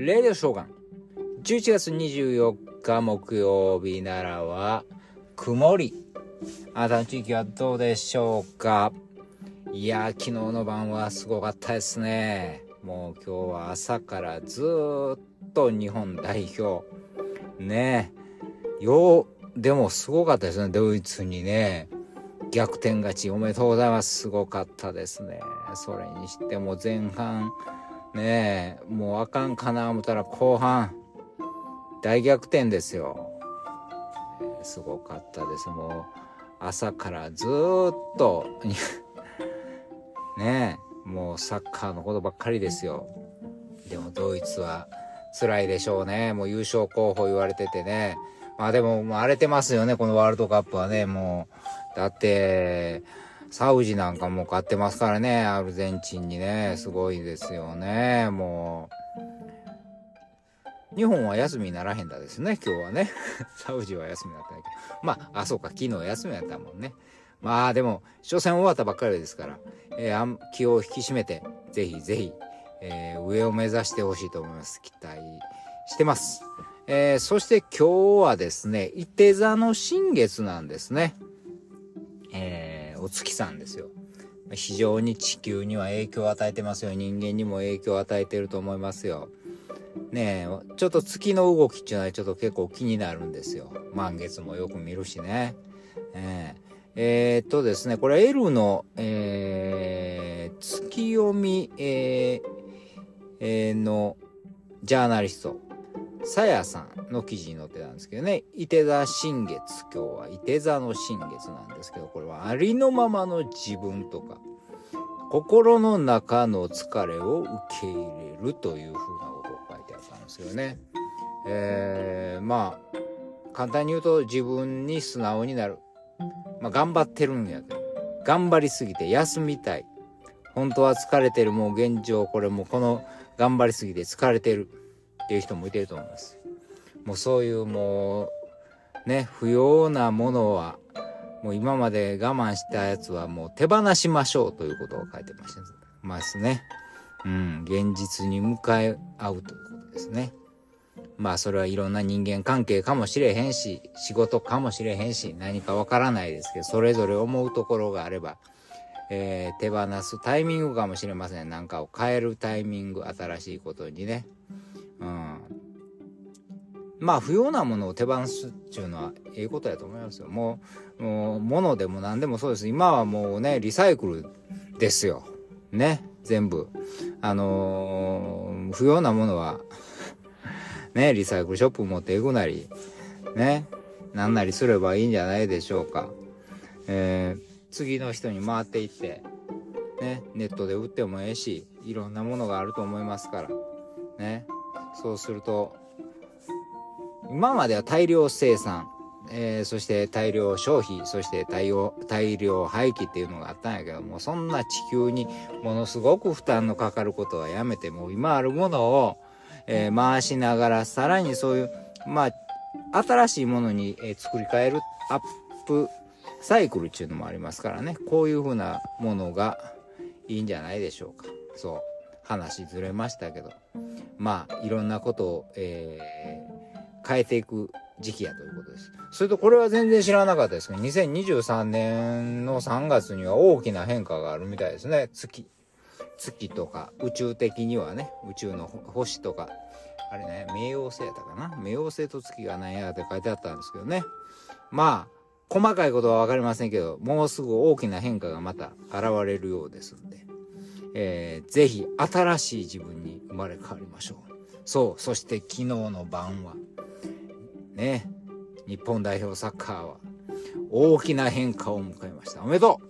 レディオショーガン。11月24日木曜日ならは、曇り。あなたの地域はどうでしょうか？いや昨日の晩はすごかったですね。もう今日は朝からずっと日本代表。ねえよう、でもすごかったですね。ドイツにね、逆転勝ちおめでとうございます。すごかったですね。それにしても前半、ねえ、もうあかんかな思ったら後半、大逆転ですよ。えー、すごかったです。もう朝からずっと ねえ、もうサッカーのことばっかりですよ。でもドイツは辛いでしょうね。もう優勝候補言われててね。まあでも、荒れてますよね、このワールドカップはね、もう。だって、サウジなんかも勝ってますからね、アルゼンチンにね、すごいですよね、もう。日本は休みにならへんだですね、今日はね。サウジは休みだったんだけど。まあ、あ、そうか、昨日休みだったもんね。まあでも、初戦終わったばっかりですから、えー、気を引き締めて、ぜひぜひ、えー、上を目指してほしいと思います。期待してます。えー、そして今日はですね、伊手座の新月なんですね。月さんですよ。非常に地球には影響を与えてますよ。人間にも影響を与えてると思いますよ。ねえ、ちょっと月の動きっていうのはちょっと結構気になるんですよ。満月もよく見るしね。えーえー、っとですね、これ L の、えー、月読み、えーえー、のジャーナリスト、さやさんの記事に載ってたんですけどね、伊手座新月、今日は伊手座の新月なんですけど、これはありのままの自分とか、心の中の疲れを受け入れるというふうなことを書いてあったんですよね。えー、まあ、簡単に言うと自分に素直になる。まあ、頑張ってるんやけど、頑張りすぎて休みたい。本当は疲れてる、もう現状、これもこの頑張りすぎて疲れてるっていう人もいてると思います。もうそういうもう、ね、不要なものは、もう今まで我慢したやつはもう手放しましょうということを書いてましたますね。うん、現実に向かい合うということですね。まあそれはいろんな人間関係かもしれへんし、仕事かもしれへんし、何かわからないですけど、それぞれ思うところがあれば、えー、手放すタイミングかもしれません。なんかを変えるタイミング、新しいことにね。うん。まあ不要なものを手放すっていうのはええことやと思いますよ。もう、もう物でも何でもそうです。今はもうね、リサイクルですよ。ね、全部。あのー、不要なものは ね、リサイクルショップ持っていくなり、ね、なんなりすればいいんじゃないでしょうか。えー、次の人に回っていって、ね、ネットで売ってもええし、いろんなものがあると思いますから、ね、そうすると、今までは大量生産、えー、そして大量消費、そして大量大量廃棄っていうのがあったんやけども、そんな地球にものすごく負担のかかることはやめて、もう今あるものを、えー、回しながら、さらにそういう、まあ、新しいものに、えー、作り変えるアップサイクルっていうのもありますからね、こういうふうなものがいいんじゃないでしょうか。そう。話ずれましたけど、まあ、いろんなことを、えー、変えていく時期やということです。それとこれは全然知らなかったですけど、2023年の3月には大きな変化があるみたいですね。月。月とか宇宙的にはね宇宙の星とかあれね冥王星やったかな？冥王星と月が何やって書いてあったんですけどねまあ細かいことは分かりませんけどもうすぐ大きな変化がまた現れるようですんで、えー、ぜひ新しい自分に生まれ変わりましょう。そうそして昨日の晩は。ね日本代表サッカーは大きな変化を迎えました。おめでとう。